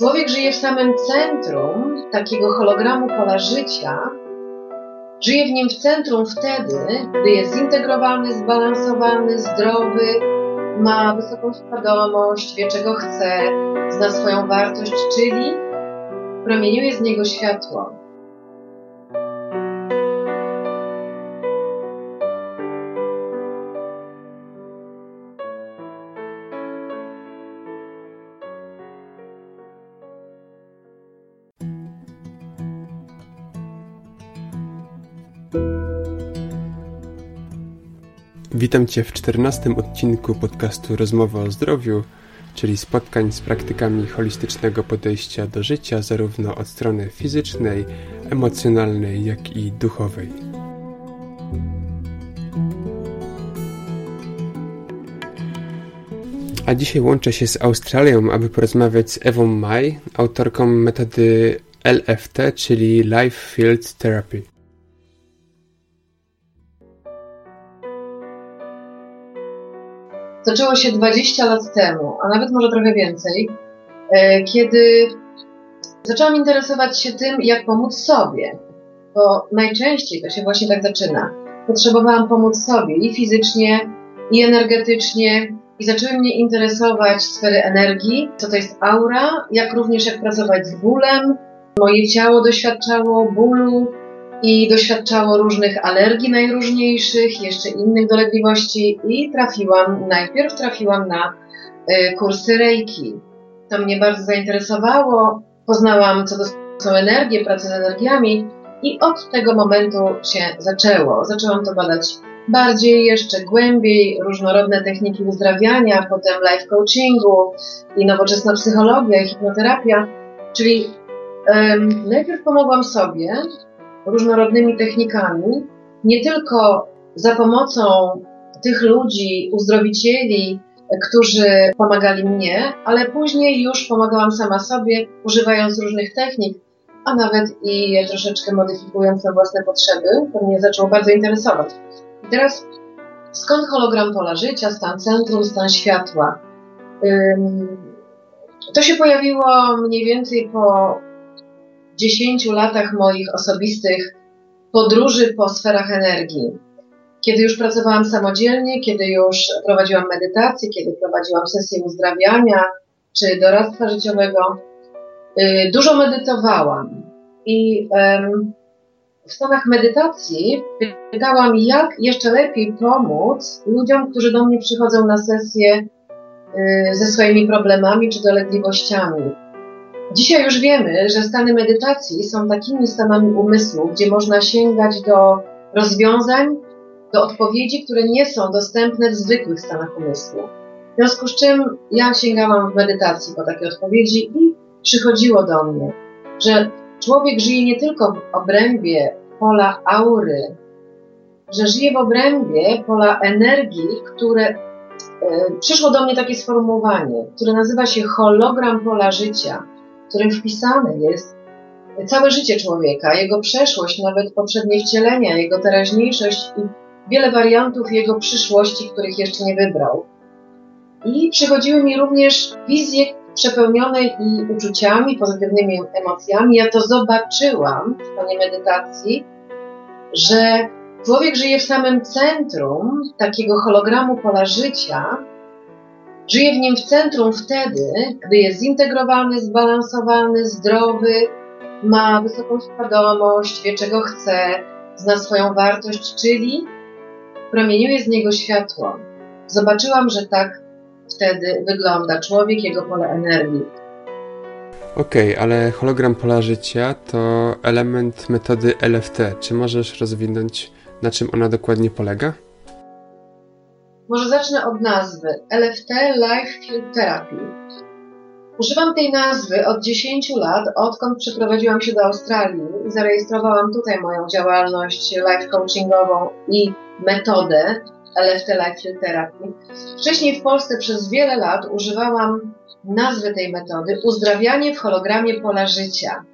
Człowiek żyje w samym centrum takiego hologramu pola życia. Żyje w nim w centrum wtedy, gdy jest zintegrowany, zbalansowany, zdrowy, ma wysoką świadomość, wie czego chce, zna swoją wartość, czyli promieniuje z niego światło. Witam Cię w czternastym odcinku podcastu Rozmowa o zdrowiu, czyli spotkań z praktykami holistycznego podejścia do życia, zarówno od strony fizycznej, emocjonalnej, jak i duchowej. A dzisiaj łączę się z Australią, aby porozmawiać z Ewą Mai, autorką metody LFT, czyli Life Field Therapy. Zaczęło się 20 lat temu, a nawet może trochę więcej, e, kiedy zaczęłam interesować się tym, jak pomóc sobie. Bo najczęściej to się właśnie tak zaczyna. Potrzebowałam pomóc sobie i fizycznie, i energetycznie, i zaczęły mnie interesować sfery energii, co to jest aura, jak również jak pracować z bólem. Moje ciało doświadczało bólu, i doświadczało różnych alergii najróżniejszych, jeszcze innych dolegliwości i trafiłam, najpierw trafiłam na y, kursy Reiki. To mnie bardzo zainteresowało, poznałam co to są energie, pracę z energiami i od tego momentu się zaczęło. Zaczęłam to badać bardziej, jeszcze głębiej, różnorodne techniki uzdrawiania, potem life coachingu i nowoczesna psychologia i hipnoterapia, czyli najpierw pomogłam sobie, różnorodnymi technikami, nie tylko za pomocą tych ludzi, uzdrowicieli, którzy pomagali mnie, ale później już pomagałam sama sobie, używając różnych technik, a nawet i troszeczkę modyfikując na własne potrzeby. To mnie zaczęło bardzo interesować. I teraz skąd hologram pola życia, stan centrum, stan światła? To się pojawiło mniej więcej po 10 latach moich osobistych podróży po sferach energii. Kiedy już pracowałam samodzielnie, kiedy już prowadziłam medytację, kiedy prowadziłam sesje uzdrawiania czy doradztwa życiowego, y, dużo medytowałam. I w stanach medytacji pytałam, jak jeszcze lepiej pomóc ludziom, którzy do mnie przychodzą na sesję y, ze swoimi problemami czy dolegliwościami Dzisiaj już wiemy, że stany medytacji są takimi stanami umysłu, gdzie można sięgać do rozwiązań, do odpowiedzi, które nie są dostępne w zwykłych stanach umysłu. W związku z czym ja sięgałam w medytacji po takie odpowiedzi i przychodziło do mnie, że człowiek żyje nie tylko w obrębie pola aury, że żyje w obrębie pola energii, które e, przyszło do mnie takie sformułowanie, które nazywa się hologram pola życia którym wpisane jest całe życie człowieka, jego przeszłość, nawet poprzednie wcielenia, jego teraźniejszość i wiele wariantów jego przyszłości, których jeszcze nie wybrał. I przychodziły mi również wizje przepełnione i uczuciami, pozytywnymi emocjami. Ja to zobaczyłam w stanie medytacji, że człowiek żyje w samym centrum takiego hologramu pola życia, Żyje w nim w centrum wtedy, gdy jest zintegrowany, zbalansowany, zdrowy, ma wysoką świadomość, wie czego chce, zna swoją wartość, czyli promieniuje z niego światło. Zobaczyłam, że tak wtedy wygląda człowiek, jego pole energii. Okej, okay, ale hologram pola życia to element metody LFT. Czy możesz rozwinąć, na czym ona dokładnie polega? Może zacznę od nazwy LFT Life Field Therapy. Używam tej nazwy od 10 lat, odkąd przeprowadziłam się do Australii i zarejestrowałam tutaj moją działalność life coachingową i metodę LFT Life Field Therapy. Wcześniej w Polsce przez wiele lat używałam nazwy tej metody uzdrawianie w hologramie pola życia.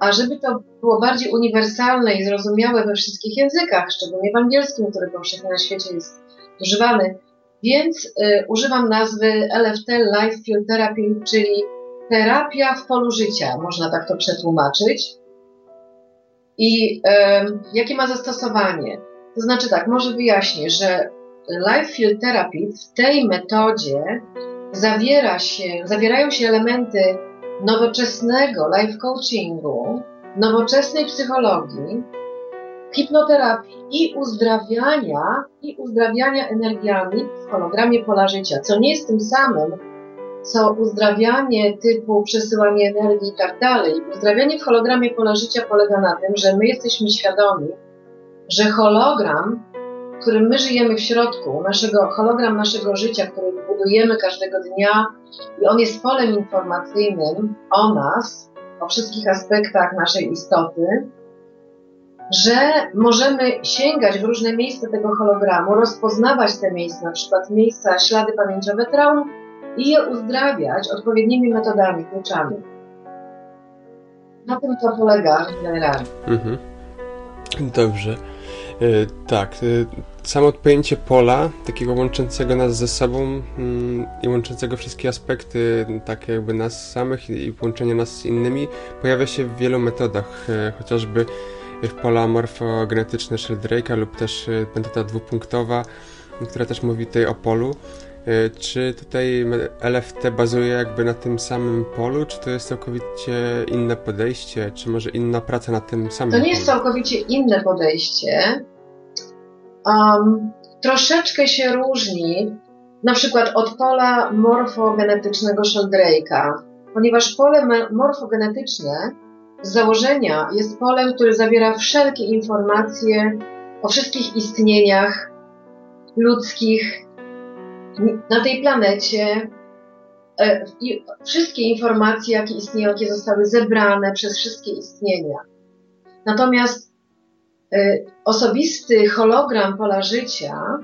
A żeby to było bardziej uniwersalne i zrozumiałe we wszystkich językach, szczególnie w angielskim, który powszechnie na świecie jest używany. Więc y, używam nazwy LFT Life Field Therapy, czyli terapia w polu życia, można tak to przetłumaczyć. I e, jakie ma zastosowanie? To znaczy tak, może wyjaśnię, że Life Field Therapy w tej metodzie zawiera się, zawierają się elementy nowoczesnego life coachingu, nowoczesnej psychologii, hipnoterapii i uzdrawiania, i uzdrawiania energiami w hologramie pola życia, co nie jest tym samym, co uzdrawianie typu przesyłanie energii i tak dalej. Uzdrawianie w hologramie pola życia polega na tym, że my jesteśmy świadomi, że hologram, w którym my żyjemy w środku, naszego, hologram naszego życia, który budujemy każdego dnia i on jest polem informacyjnym o nas, o wszystkich aspektach naszej istoty, że możemy sięgać w różne miejsca tego hologramu, rozpoznawać te miejsca, na przykład miejsca, ślady pamięciowe traum i je uzdrawiać odpowiednimi metodami, kluczami. Na tym to polega generalnie. Mhm. Dobrze. E, tak, e, samo pojęcie pola, takiego łączącego nas ze sobą mm, i łączącego wszystkie aspekty, tak jakby nas samych i połączenie nas z innymi, pojawia się w wielu metodach, e, chociażby pola morfogenetyczne Sheldrake'a lub też metoda dwupunktowa, która też mówi tutaj o polu. Czy tutaj LFT bazuje jakby na tym samym polu, czy to jest całkowicie inne podejście, czy może inna praca na tym samym To nie jest całkowicie inne podejście. Um, troszeczkę się różni na przykład od pola morfogenetycznego Sheldrake'a, ponieważ pole morfogenetyczne z założenia jest polem, który zawiera wszelkie informacje o wszystkich istnieniach ludzkich, na tej planecie e, wszystkie informacje, jakie istnieją, jakie zostały zebrane przez wszystkie istnienia. Natomiast e, osobisty hologram pola życia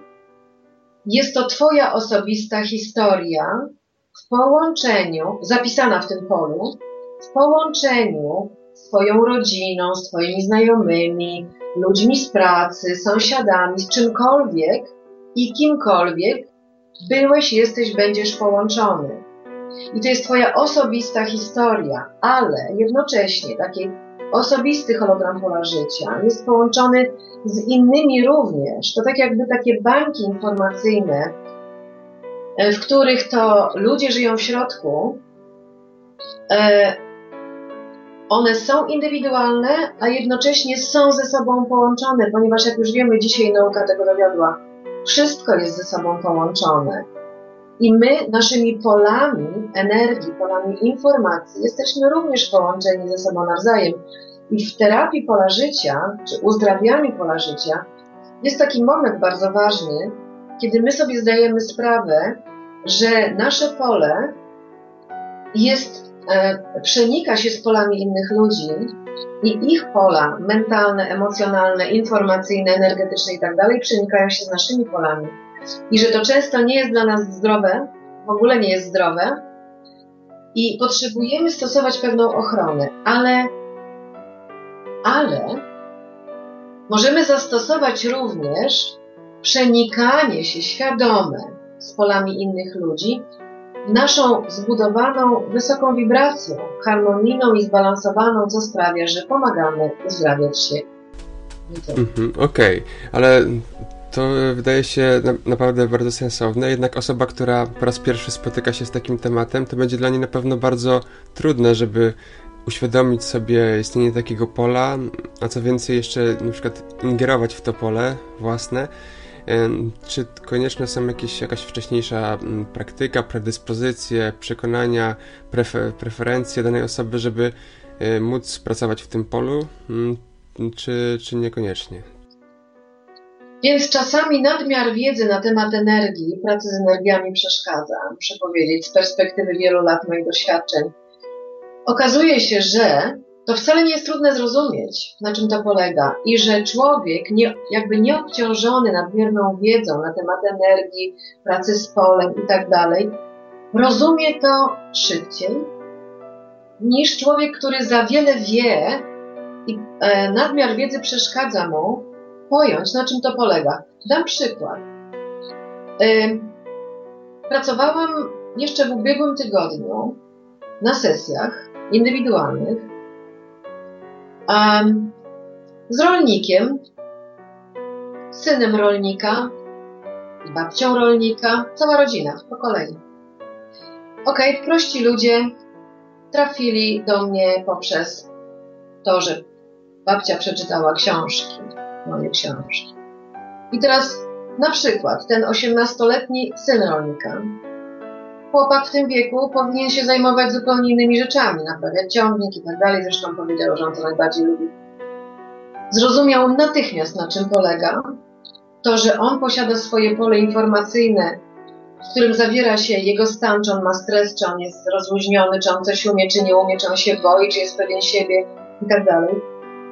jest to Twoja osobista historia w połączeniu, zapisana w tym polu, w połączeniu z Twoją rodziną, z Twoimi znajomymi, ludźmi z pracy, sąsiadami, z czymkolwiek i kimkolwiek, Byłeś, jesteś, będziesz połączony. I to jest Twoja osobista historia, ale jednocześnie taki osobisty hologram pola życia jest połączony z innymi również. To tak jakby takie bańki informacyjne, e, w których to ludzie żyją w środku. One są indywidualne, a jednocześnie są ze sobą połączone, ponieważ jak już wiemy, dzisiaj nauka tego dowiodła, wszystko jest ze sobą połączone. I my naszymi polami energii, polami informacji jesteśmy również połączeni ze sobą nawzajem. I w terapii pola życia, czy uzdrawianiu pola życia, jest taki moment bardzo ważny, kiedy my sobie zdajemy sprawę, że nasze pole jest, przenika się z polami innych ludzi i ich pola mentalne, emocjonalne, informacyjne, energetyczne i tak dalej przenikają się z naszymi polami. I że to często nie jest dla nas zdrowe, w ogóle nie jest zdrowe i potrzebujemy stosować pewną ochronę, ale, ale możemy zastosować również przenikanie się świadome z polami innych ludzi naszą zbudowaną wysoką wibracją, harmonijną i zbalansowaną, co sprawia, że pomagamy uzdrawiać się. Mhm, Okej, okay. ale to wydaje się na, naprawdę bardzo sensowne, jednak osoba, która po raz pierwszy spotyka się z takim tematem, to będzie dla niej na pewno bardzo trudne, żeby uświadomić sobie istnienie takiego pola, a co więcej jeszcze na przykład ingerować w to pole własne czy konieczne są jakieś, jakaś wcześniejsza mm, praktyka, predyspozycje, przekonania, prefer, preferencje danej osoby, żeby e, móc pracować w tym polu, mm, czy, czy niekoniecznie? Więc czasami nadmiar wiedzy na temat energii, pracy z energiami przeszkadza, muszę powiedzieć, z perspektywy wielu lat moich doświadczeń. Okazuje się, że to wcale nie jest trudne zrozumieć, na czym to polega i że człowiek nie, jakby nieobciążony nadmierną wiedzą na temat energii, pracy z polem i tak dalej, rozumie to szybciej niż człowiek, który za wiele wie i e, nadmiar wiedzy przeszkadza mu pojąć, na czym to polega. Dam przykład. E, pracowałam jeszcze w ubiegłym tygodniu na sesjach indywidualnych z rolnikiem, synem rolnika, babcią rolnika, cała rodzina po kolei. Okej, prości ludzie trafili do mnie poprzez to, że babcia przeczytała książki, moje książki. I teraz na przykład ten 18-letni syn rolnika, chłopak w tym wieku powinien się zajmować zupełnie innymi rzeczami, naprawiać ciągnik i tak dalej. Zresztą powiedział, że on to najbardziej lubi. Zrozumiał natychmiast, na czym polega to, że on posiada swoje pole informacyjne, w którym zawiera się jego stan, czy on ma stres, czy on jest rozluźniony, czy on coś umie, czy nie umie, czy on się boi, czy jest pewien siebie i tak dalej.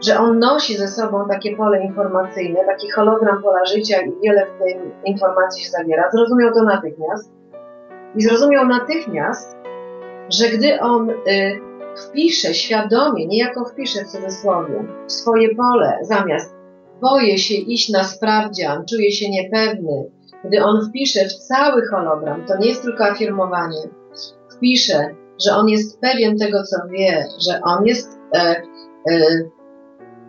Że on nosi ze sobą takie pole informacyjne, taki hologram pola życia i wiele w tej informacji się zawiera. Zrozumiał to natychmiast. I zrozumiał natychmiast, że gdy on y, wpisze świadomie, niejako wpisze w cudzysłowie, w swoje pole, zamiast boję się iść na sprawdzian, czuję się niepewny, gdy on wpisze w cały hologram, to nie jest tylko afirmowanie, wpisze, że on jest pewien tego, co wie, że on jest e, e,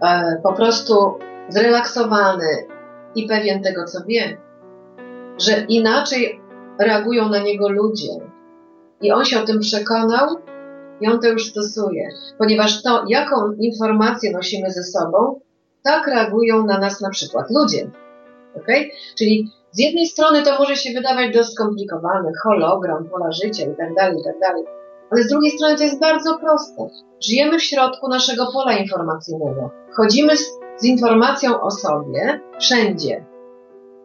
e, po prostu zrelaksowany i pewien tego, co wie, że inaczej reagują na niego ludzie. I on się o tym przekonał i on to już stosuje, ponieważ to, jaką informację nosimy ze sobą, tak reagują na nas na przykład ludzie. Okay? Czyli z jednej strony to może się wydawać dość skomplikowane, hologram, pola życia i tak dalej, tak dalej. Ale z drugiej strony to jest bardzo proste. Żyjemy w środku naszego pola informacyjnego. Chodzimy z, z informacją o sobie wszędzie.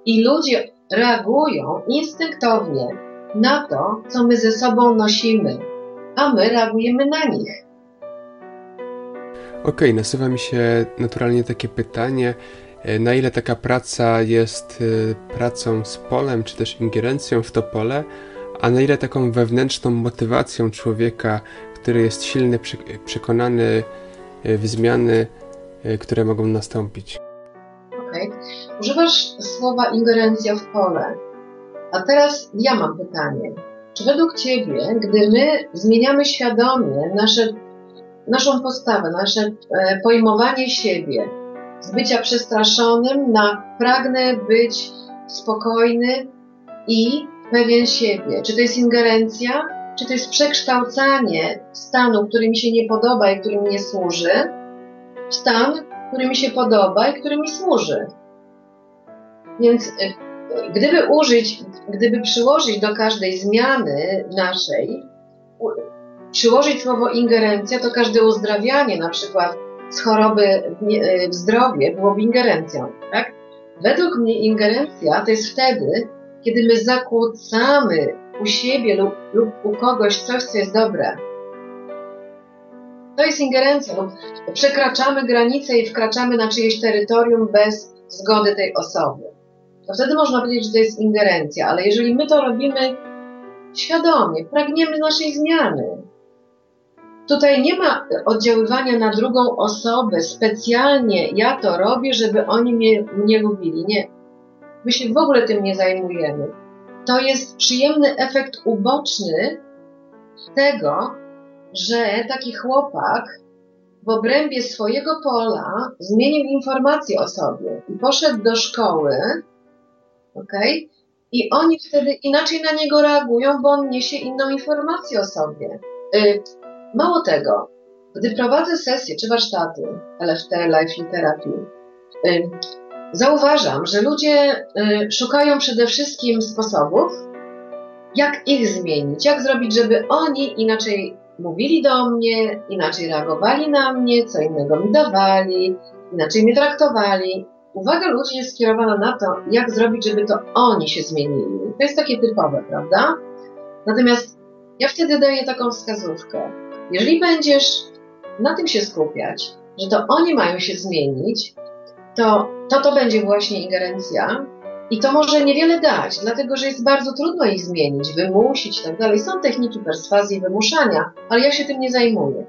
I ludzie reagują instynktownie na to, co my ze sobą nosimy, a my reagujemy na nich. Okej, okay, nasuwa mi się naturalnie takie pytanie, e, na ile taka praca jest e, pracą z polem, czy też ingerencją w to pole, a na ile taką wewnętrzną motywacją człowieka, który jest silny, przekonany e, w zmiany, które mogą nastąpić. Okej. Okay. Używasz słowa ingerencja w pole. A teraz ja mam pytanie. Czy według Ciebie, gdy my zmieniamy świadomie nasze, naszą postawę, nasze e, pojmowanie siebie z bycia przestraszonym na pragnę być spokojny i pewien siebie, czy to jest ingerencja, czy to jest przekształcanie stanu, który mi się nie podoba i który mi nie służy, w stan, który mi się podoba i który mi służy? Więc y, gdyby użyć, gdyby przyłożyć do każdej zmiany naszej, przyłożyć słowo ingerencja, to każde uzdrawianie na przykład z choroby w zdrowie byłoby ingerencją, tak? Według mnie ingerencja to jest wtedy, kiedy my zakłócamy u siebie lub, lub u kogoś coś, co jest dobre. To jest ingerencja przekraczamy granice i wkraczamy na czyjeś terytorium bez zgody tej osoby to wtedy można powiedzieć, że to jest ingerencja, ale jeżeli my to robimy świadomie, pragniemy naszej zmiany, tutaj nie ma oddziaływania na drugą osobę specjalnie, ja to robię, żeby oni mnie, mnie lubili. Nie. My się w ogóle tym nie zajmujemy. To jest przyjemny efekt uboczny tego, że taki chłopak w obrębie swojego pola zmienił informację o sobie i poszedł do szkoły ok? I oni wtedy inaczej na niego reagują, bo on niesie inną informację o sobie. Y, mało tego, gdy prowadzę sesje czy warsztaty LFT, Life Therapy, y, zauważam, że ludzie y, szukają przede wszystkim sposobów, jak ich zmienić, jak zrobić, żeby oni inaczej mówili do mnie, inaczej reagowali na mnie, co innego mi dawali, inaczej mnie traktowali uwaga ludzi jest skierowana na to, jak zrobić, żeby to oni się zmienili. To jest takie typowe, prawda? Natomiast ja wtedy daję taką wskazówkę. Jeżeli będziesz na tym się skupiać, że to oni mają się zmienić, to to, to będzie właśnie ingerencja i to może niewiele dać, dlatego że jest bardzo trudno ich zmienić, wymusić i tak dalej. Są techniki perswazji, wymuszania, ale ja się tym nie zajmuję.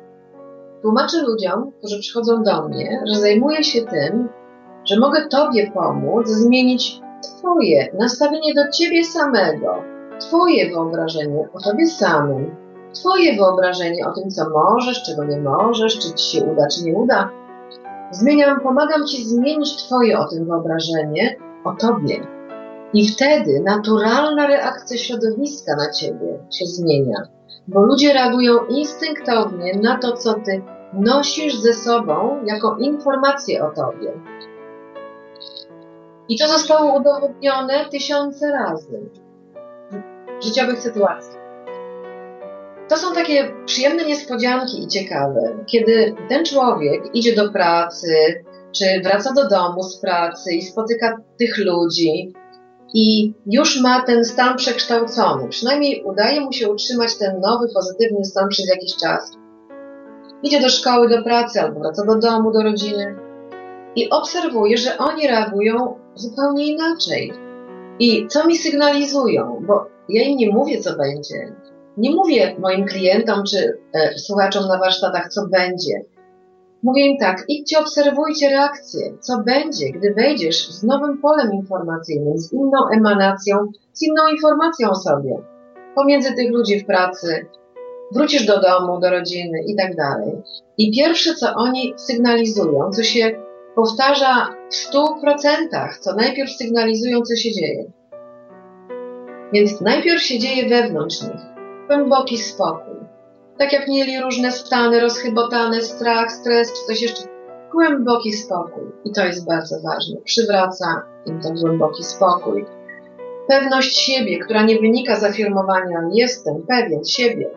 Tłumaczę ludziom, którzy przychodzą do mnie, że zajmuję się tym, że mogę Tobie pomóc zmienić Twoje nastawienie do Ciebie samego, Twoje wyobrażenie o Tobie samym, Twoje wyobrażenie o tym, co możesz, czego nie możesz, czy Ci się uda, czy nie uda. Zmieniam, pomagam Ci zmienić Twoje o tym wyobrażenie, o Tobie. I wtedy naturalna reakcja środowiska na Ciebie się zmienia, bo ludzie reagują instynktownie na to, co Ty nosisz ze sobą jako informację o Tobie. I to zostało udowodnione tysiące razy w życiowych sytuacjach. To są takie przyjemne niespodzianki i ciekawe, kiedy ten człowiek idzie do pracy, czy wraca do domu z pracy i spotyka tych ludzi i już ma ten stan przekształcony. Przynajmniej udaje mu się utrzymać ten nowy, pozytywny stan przez jakiś czas. Idzie do szkoły, do pracy albo wraca do domu, do rodziny i obserwuje, że oni reagują zupełnie inaczej. I co mi sygnalizują, bo ja im nie mówię, co będzie. Nie mówię moim klientom czy e, słuchaczom na warsztatach, co będzie. Mówię im tak, idźcie, obserwujcie reakcję, co będzie, gdy wejdziesz z nowym polem informacyjnym, z inną emanacją, z inną informacją o sobie. Pomiędzy tych ludzi w pracy, wrócisz do domu, do rodziny i tak dalej. I pierwsze, co oni sygnalizują, co się powtarza w stu procentach, co najpierw sygnalizują, co się dzieje. Więc najpierw się dzieje wewnątrz nich głęboki spokój. Tak jak mieli różne stany, rozchybotane, strach, stres czy coś jeszcze. Głęboki spokój. I to jest bardzo ważne. Przywraca im ten głęboki spokój. Pewność siebie, która nie wynika z afirmowania jestem pewien siebie.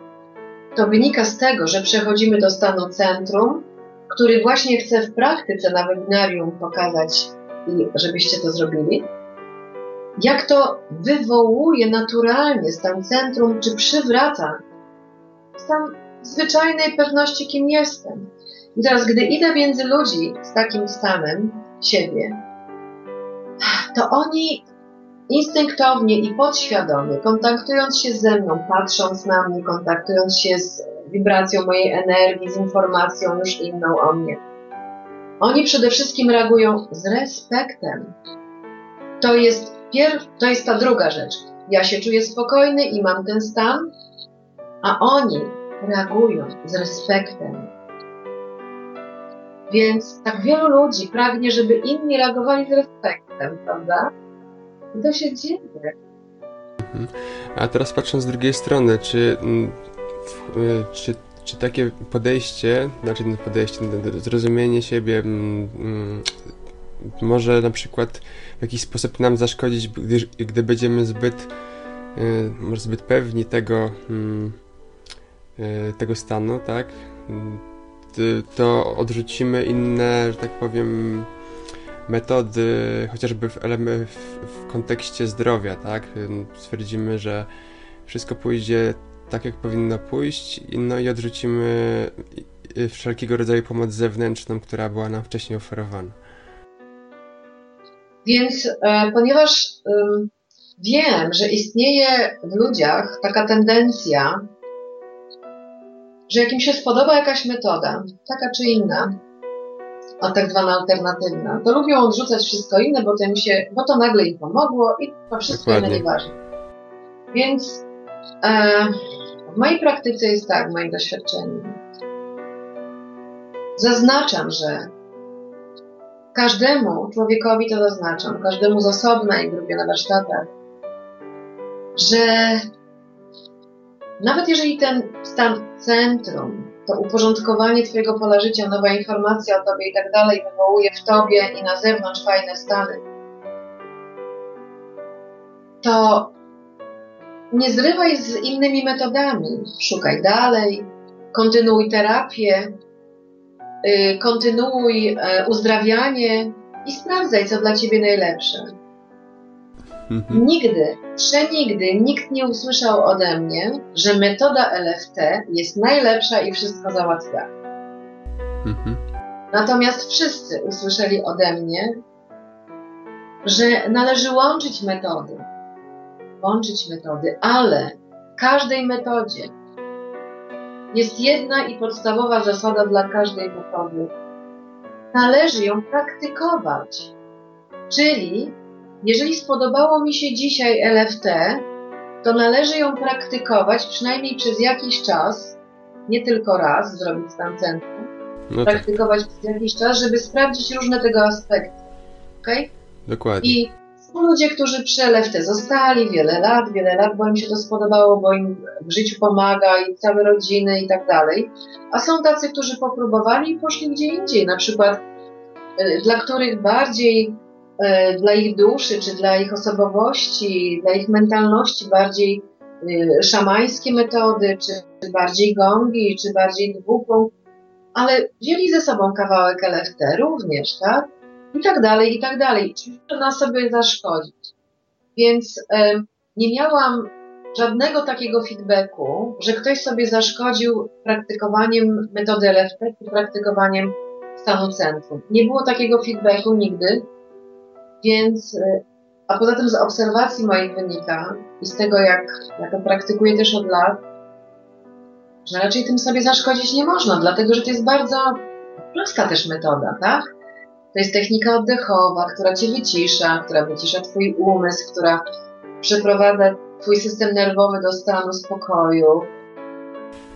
To wynika z tego, że przechodzimy do stanu centrum, który właśnie chcę w praktyce na webinarium pokazać i żebyście to zrobili, jak to wywołuje naturalnie stan centrum, czy przywraca stan zwyczajnej pewności, kim jestem. I teraz, gdy idę między ludzi z takim stanem siebie, to oni instynktownie i podświadomie, kontaktując się ze mną, patrząc na mnie, kontaktując się z wibracją mojej energii, z informacją już inną o mnie, oni przede wszystkim reagują z respektem. To jest Pierw, to jest ta druga rzecz. Ja się czuję spokojny i mam ten stan, a oni reagują z respektem. Więc tak wielu ludzi pragnie, żeby inni reagowali z respektem, prawda? I to się dzieje. Mhm. A teraz patrząc z drugiej strony, czy, mm, czy, czy takie podejście, znaczy podejście, zrozumienie siebie mm, mm, może na przykład w jakiś sposób nam zaszkodzić, gdy, gdy będziemy zbyt, y, może zbyt pewni tego, mm, y, tego stanu, tak? To odrzucimy inne, że tak powiem, metody, chociażby w, w, w kontekście zdrowia, tak? Stwierdzimy, że wszystko pójdzie tak, jak powinno pójść, no i odrzucimy wszelkiego rodzaju pomoc zewnętrzną, która była nam wcześniej oferowana. Więc e, ponieważ e, wiem, że istnieje w ludziach taka tendencja, że jak im się spodoba jakaś metoda, taka czy inna, a tak zwana alternatywna, to lubią odrzucać wszystko inne, bo to, im się, bo to nagle im pomogło i to wszystko Dokładnie. inne nieważne. Więc e, w mojej praktyce jest tak, w moim doświadczeniu. Zaznaczam, że Każdemu człowiekowi to zaznaczam, każdemu z osobna i grupie na warsztatach, że nawet jeżeli ten stan centrum, to uporządkowanie Twojego pola życia, nowa informacja o Tobie i tak dalej wywołuje w Tobie i na zewnątrz fajne stany, to nie zrywaj z innymi metodami. Szukaj dalej, kontynuuj terapię, Y, kontynuuj e, uzdrawianie i sprawdzaj, co dla ciebie najlepsze. Mhm. Nigdy, przenigdy nikt nie usłyszał ode mnie, że metoda LFT jest najlepsza i wszystko załatwia. Mhm. Natomiast wszyscy usłyszeli ode mnie, że należy łączyć metody. Łączyć metody, ale każdej metodzie jest jedna i podstawowa zasada dla każdej metody. Należy ją praktykować. Czyli, jeżeli spodobało mi się dzisiaj LFT, to należy ją praktykować przynajmniej przez jakiś czas, nie tylko raz zrobić stan centrum, no tak. praktykować przez jakiś czas, żeby sprawdzić różne tego aspekty. Okay? Dokładnie. I są ludzie, którzy przelew te zostali wiele lat, wiele lat, bo im się to spodobało, bo im w życiu pomaga i całe rodziny i tak dalej. A są tacy, którzy popróbowali i poszli gdzie indziej, na przykład y, dla których bardziej y, dla ich duszy, czy dla ich osobowości, dla ich mentalności bardziej y, szamańskie metody, czy bardziej gongi, czy bardziej dwupunkt, ale wzięli ze sobą kawałek LFT również, tak? I tak dalej, i tak dalej. Czyli można sobie zaszkodzić. Więc nie miałam żadnego takiego feedbacku, że ktoś sobie zaszkodził praktykowaniem metody LFT czy praktykowaniem stanu centrum. Nie było takiego feedbacku nigdy, więc, y, a poza tym z obserwacji moich wynika i z tego, jak, jak to praktykuję też od lat, że raczej tym sobie zaszkodzić nie można, dlatego że to jest bardzo prosta też metoda, tak? To jest technika oddechowa, która cię wycisza, która wycisza twój umysł, która przeprowadza twój system nerwowy do stanu spokoju.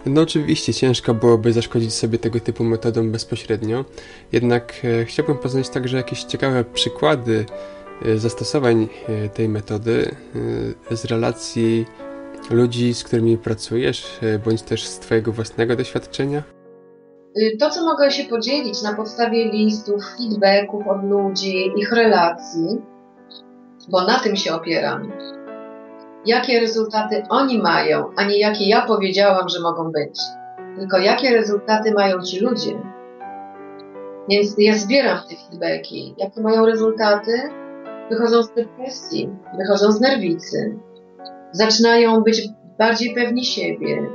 No oczywiście ciężko byłoby zaszkodzić sobie tego typu metodą bezpośrednio, jednak e, chciałbym poznać także jakieś ciekawe przykłady e, zastosowań e, tej metody z relacji ludzi, z którymi pracujesz, bądź też z twojego własnego doświadczenia. Y, to, co mogę się podzielić na podstawie listów, feedbacków od ludzi, ich relacji, bo na tym się opieram. Jakie rezultaty oni mają, a nie jakie ja powiedziałam, że mogą być. Tylko jakie rezultaty mają ci ludzie. Więc ja zbieram te feedbacki. Jakie mają rezultaty? Wychodzą z depresji, wychodzą z nerwicy, zaczynają być bardziej pewni siebie,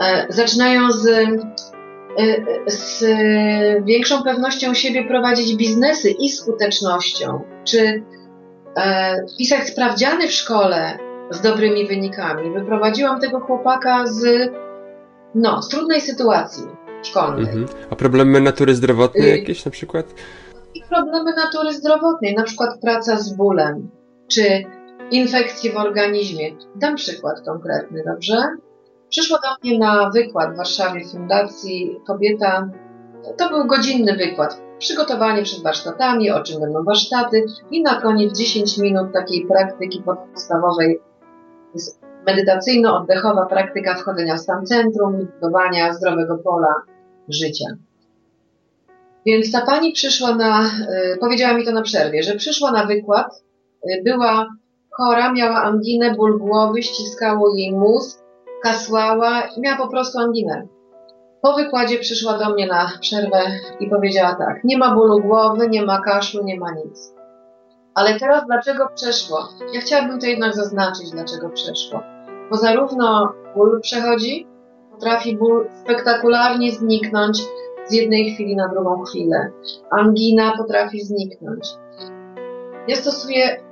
e, zaczynają z z większą pewnością siebie prowadzić biznesy i skutecznością, czy e, pisać sprawdziany w szkole z dobrymi wynikami. Wyprowadziłam tego chłopaka z, no, z trudnej sytuacji szkolnej. Mhm. A problemy natury zdrowotnej y, jakieś na przykład? I problemy natury zdrowotnej, na przykład praca z bólem, czy infekcje w organizmie. Dam przykład konkretny, dobrze? Przyszła do mnie na wykład w Warszawie w Fundacji kobieta. To był godzinny wykład. Przygotowanie przed warsztatami, o czym będą warsztaty i na koniec 10 minut takiej praktyki podstawowej medytacyjno-oddechowa praktyka wchodzenia w stan centrum budowania zdrowego pola życia. Więc ta pani przyszła na, y, powiedziała mi to na przerwie, że przyszła na wykład, y, była chora, miała anginę, ból głowy, ściskało jej mózg, kasłała i miała po prostu anginę. Po wykładzie przyszła do mnie na przerwę i powiedziała tak, nie ma bólu głowy, nie ma kaszlu, nie ma nic. Ale teraz dlaczego przeszło? Ja chciałabym to jednak zaznaczyć, dlaczego przeszło. Bo zarówno ból przechodzi, potrafi ból spektakularnie zniknąć z jednej chwili na drugą chwilę. Angina potrafi zniknąć. Ja stosuję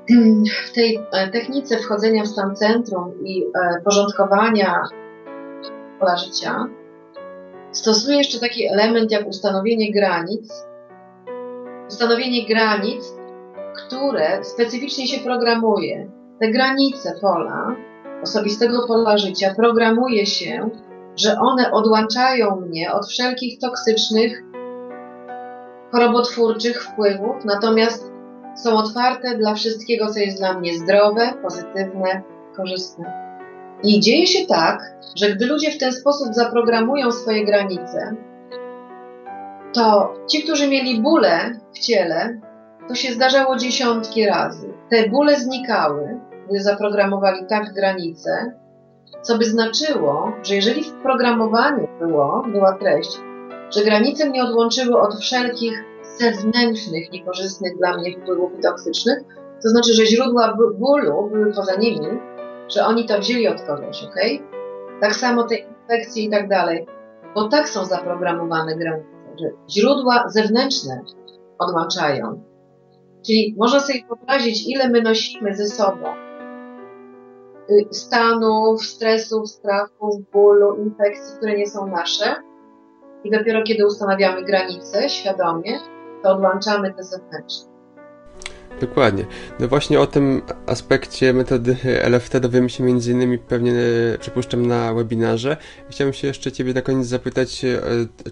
w tej e, technice wchodzenia w stan centrum i e, porządkowania pola życia, stosuję jeszcze taki element jak ustanowienie granic. Ustanowienie granic, które specyficznie się programuje. Te granice pola, osobistego pola życia, programuje się, że one odłączają mnie od wszelkich toksycznych, chorobotwórczych wpływów, natomiast są otwarte dla wszystkiego, co jest dla mnie zdrowe, pozytywne, korzystne. I dzieje się tak, że gdy ludzie w ten sposób zaprogramują swoje granice, to ci, którzy mieli bóle w ciele, to się zdarzało dziesiątki razy. Te bóle znikały, gdy zaprogramowali tak granice, co by znaczyło, że jeżeli w programowaniu było, była treść, że granice mnie odłączyły od wszelkich zewnętrznych, niekorzystnych dla mnie wpływów toksycznych, to znaczy, że źródła bólu były poza nimi, że oni to wzięli od kogoś, ok? Tak samo te infekcje i tak dalej, bo tak są zaprogramowane granice, że źródła zewnętrzne odłączają. Czyli można sobie wyobrazić, ile my nosimy ze sobą y, stanów, stresów, strachów, bólu, infekcji, które nie są nasze. I dopiero kiedy ustanawiamy granice świadomie, to odłączamy te zewnętrzne. Dokładnie. No właśnie o tym aspekcie metody LFT dowiemy się między innymi pewnie, e, przypuszczam, na webinarze. Chciałbym się jeszcze Ciebie na koniec zapytać, e,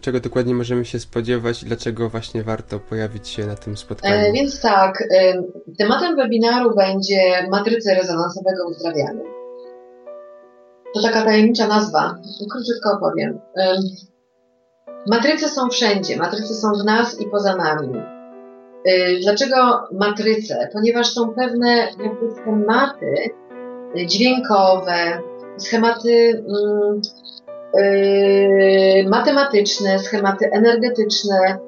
czego dokładnie możemy się spodziewać i dlaczego właśnie warto pojawić się na tym spotkaniu. E, więc tak, e, tematem webinaru będzie matrycy rezonansowego uzdrawiania. To taka tajemnicza nazwa, króciutko opowiem. E, matryce są wszędzie, matryce są w nas i poza nami Y, dlaczego matryce? Ponieważ są pewne schematy y, dźwiękowe, schematy mm, yy, matematyczne, schematy energetyczne,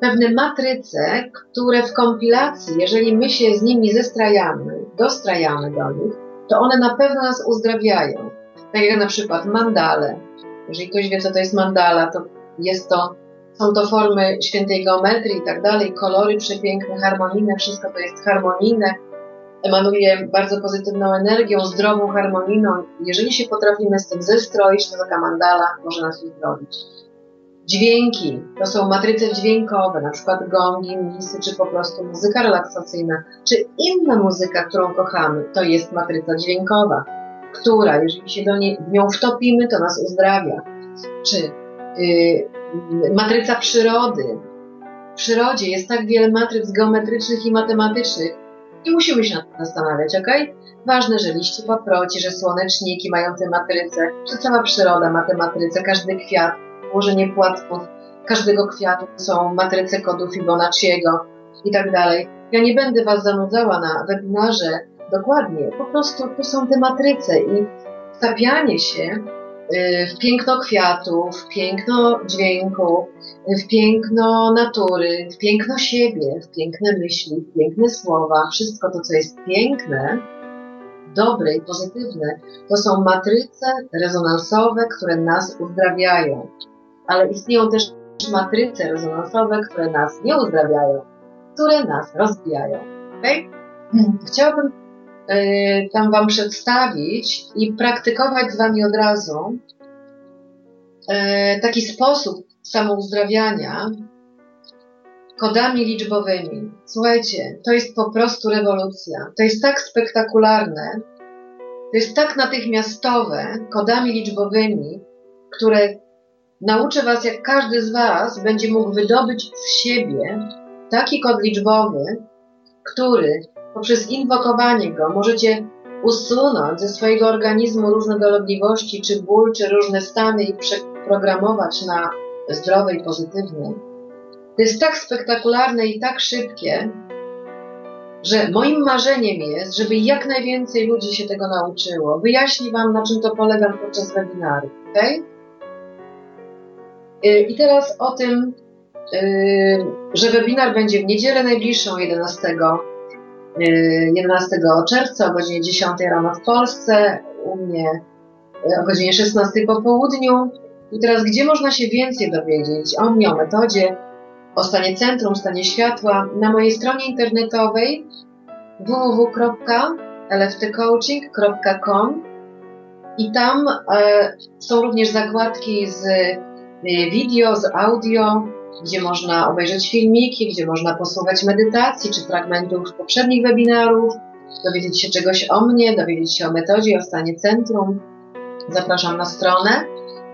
pewne matryce, które w kompilacji, jeżeli my się z nimi zestrajamy, dostrajamy do nich, to one na pewno nas uzdrawiają. Tak jak na przykład mandale. Jeżeli ktoś wie, co to jest mandala, to jest to są to formy świętej geometrii i tak dalej, kolory przepiękne, harmonijne, wszystko to jest harmonijne, emanuje bardzo pozytywną energią, zdrową, harmonijną. Jeżeli się potrafimy z tym zestroić, to taka mandala może nas uzdrowić. Dźwięki, to są matryce dźwiękowe, na przykład gongi, misy, czy po prostu muzyka relaksacyjna, czy inna muzyka, którą kochamy, to jest matryca dźwiękowa, która, jeżeli się do niej, w nią wtopimy, to nas uzdrawia. Czy matryca przyrody. W przyrodzie jest tak wiele matryc geometrycznych i matematycznych. Nie musimy się nad tym zastanawiać, ok? Ważne, że liście paproci, że słoneczniki mają te matryce, że cała przyroda ma te matryce, każdy kwiat, ułożenie płatków każdego kwiatu są matryce kodu Fibonacciego i tak dalej. Ja nie będę Was zanudzała na webinarze dokładnie, po prostu to są te matryce i wstawianie się Y, w piękno kwiatów, w piękno dźwięku, w piękno natury, w piękno siebie, w piękne myśli, w piękne słowa, wszystko to, co jest piękne, dobre i pozytywne, to są matryce rezonansowe, które nas uzdrawiają. Ale istnieją też matryce rezonansowe, które nas nie uzdrawiają, które nas rozbijają. Okay? Chciałabym Y, tam Wam przedstawić i praktykować z Wami od razu y, taki sposób samouzdrawiania kodami liczbowymi. Słuchajcie, to jest po prostu rewolucja. To jest tak spektakularne, to jest tak natychmiastowe kodami liczbowymi, które nauczy Was, jak każdy z Was będzie mógł wydobyć z siebie taki kod liczbowy, który poprzez inwokowanie go możecie usunąć ze swojego organizmu różne dolegliwości, czy ból, czy różne stany i przeprogramować na zdrowe i pozytywne. To jest tak spektakularne i tak szybkie, że moim marzeniem jest, żeby jak najwięcej ludzi się tego nauczyło. Wyjaśnię Wam, na czym to polega podczas webinaru, ok? I teraz o tym, y, że webinar będzie w niedzielę najbliższą, 11 11 y, czerwca o godzinie 10 rano w Polsce, u mnie y, o godzinie 16 po południu. I teraz, gdzie można się więcej dowiedzieć o mnie, o metodzie, o stanie centrum, stanie światła? Na mojej stronie internetowej www.lftcoaching.com i tam e, są również zakładki z e, video, z audio, gdzie można obejrzeć filmiki, gdzie można posłuchać medytacji czy fragmentów poprzednich webinarów, dowiedzieć się czegoś o mnie, dowiedzieć się o metodzie, o stanie centrum. Zapraszam na stronę,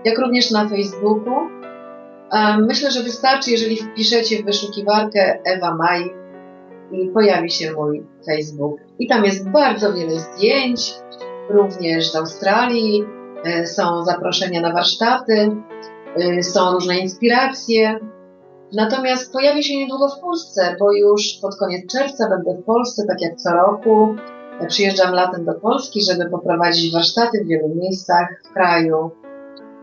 jak również na Facebooku. Myślę, że wystarczy, jeżeli wpiszecie w wyszukiwarkę Ewa Maj i pojawi się mój Facebook. I tam jest bardzo wiele zdjęć, również z Australii, e, są zaproszenia na warsztaty, e, są różne inspiracje, Natomiast pojawi się niedługo w Polsce, bo już pod koniec czerwca będę w Polsce, tak jak co roku. Przyjeżdżam latem do Polski, żeby poprowadzić warsztaty w wielu miejscach w kraju.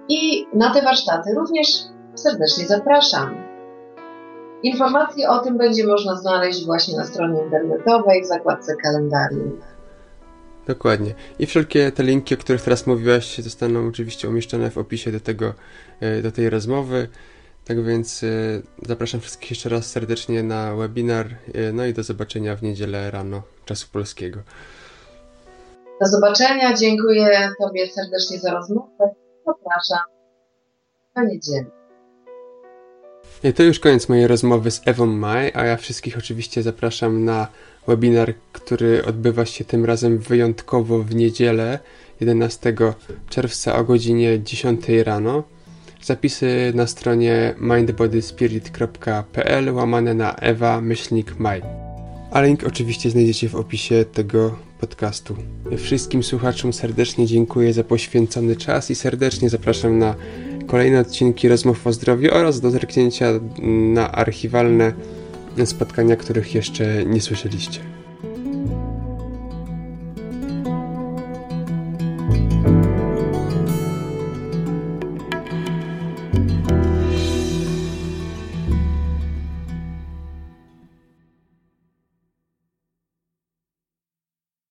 I na te warsztaty również serdecznie zapraszam. Informacje o tym będzie można znaleźć właśnie na stronie internetowej w zakładce kalendarium. Dokładnie. I wszelkie te linki, o których teraz mówiłaś, zostaną oczywiście umieszczone w opisie do, tego, e, do tej rozmowy. Tak więc y, zapraszam wszystkich jeszcze raz serdecznie na webinar, y, no i do zobaczenia w niedzielę rano czasu polskiego. Do zobaczenia, dziękuję Tobie serdecznie za rozmowę. Zapraszam na niedzielę. To już koniec mojej rozmowy z Ewą Maj, a ja wszystkich oczywiście zapraszam na webinar, który odbywa się tym razem wyjątkowo w niedzielę 11 czerwca o godzinie 10 rano. Zapisy na stronie mindbodyspirit.pl łamane na ewa myślnik maj. A link oczywiście znajdziecie w opisie tego podcastu. Wszystkim słuchaczom serdecznie dziękuję za poświęcony czas i serdecznie zapraszam na kolejne odcinki rozmów o zdrowiu oraz do zerknięcia na archiwalne spotkania, których jeszcze nie słyszeliście.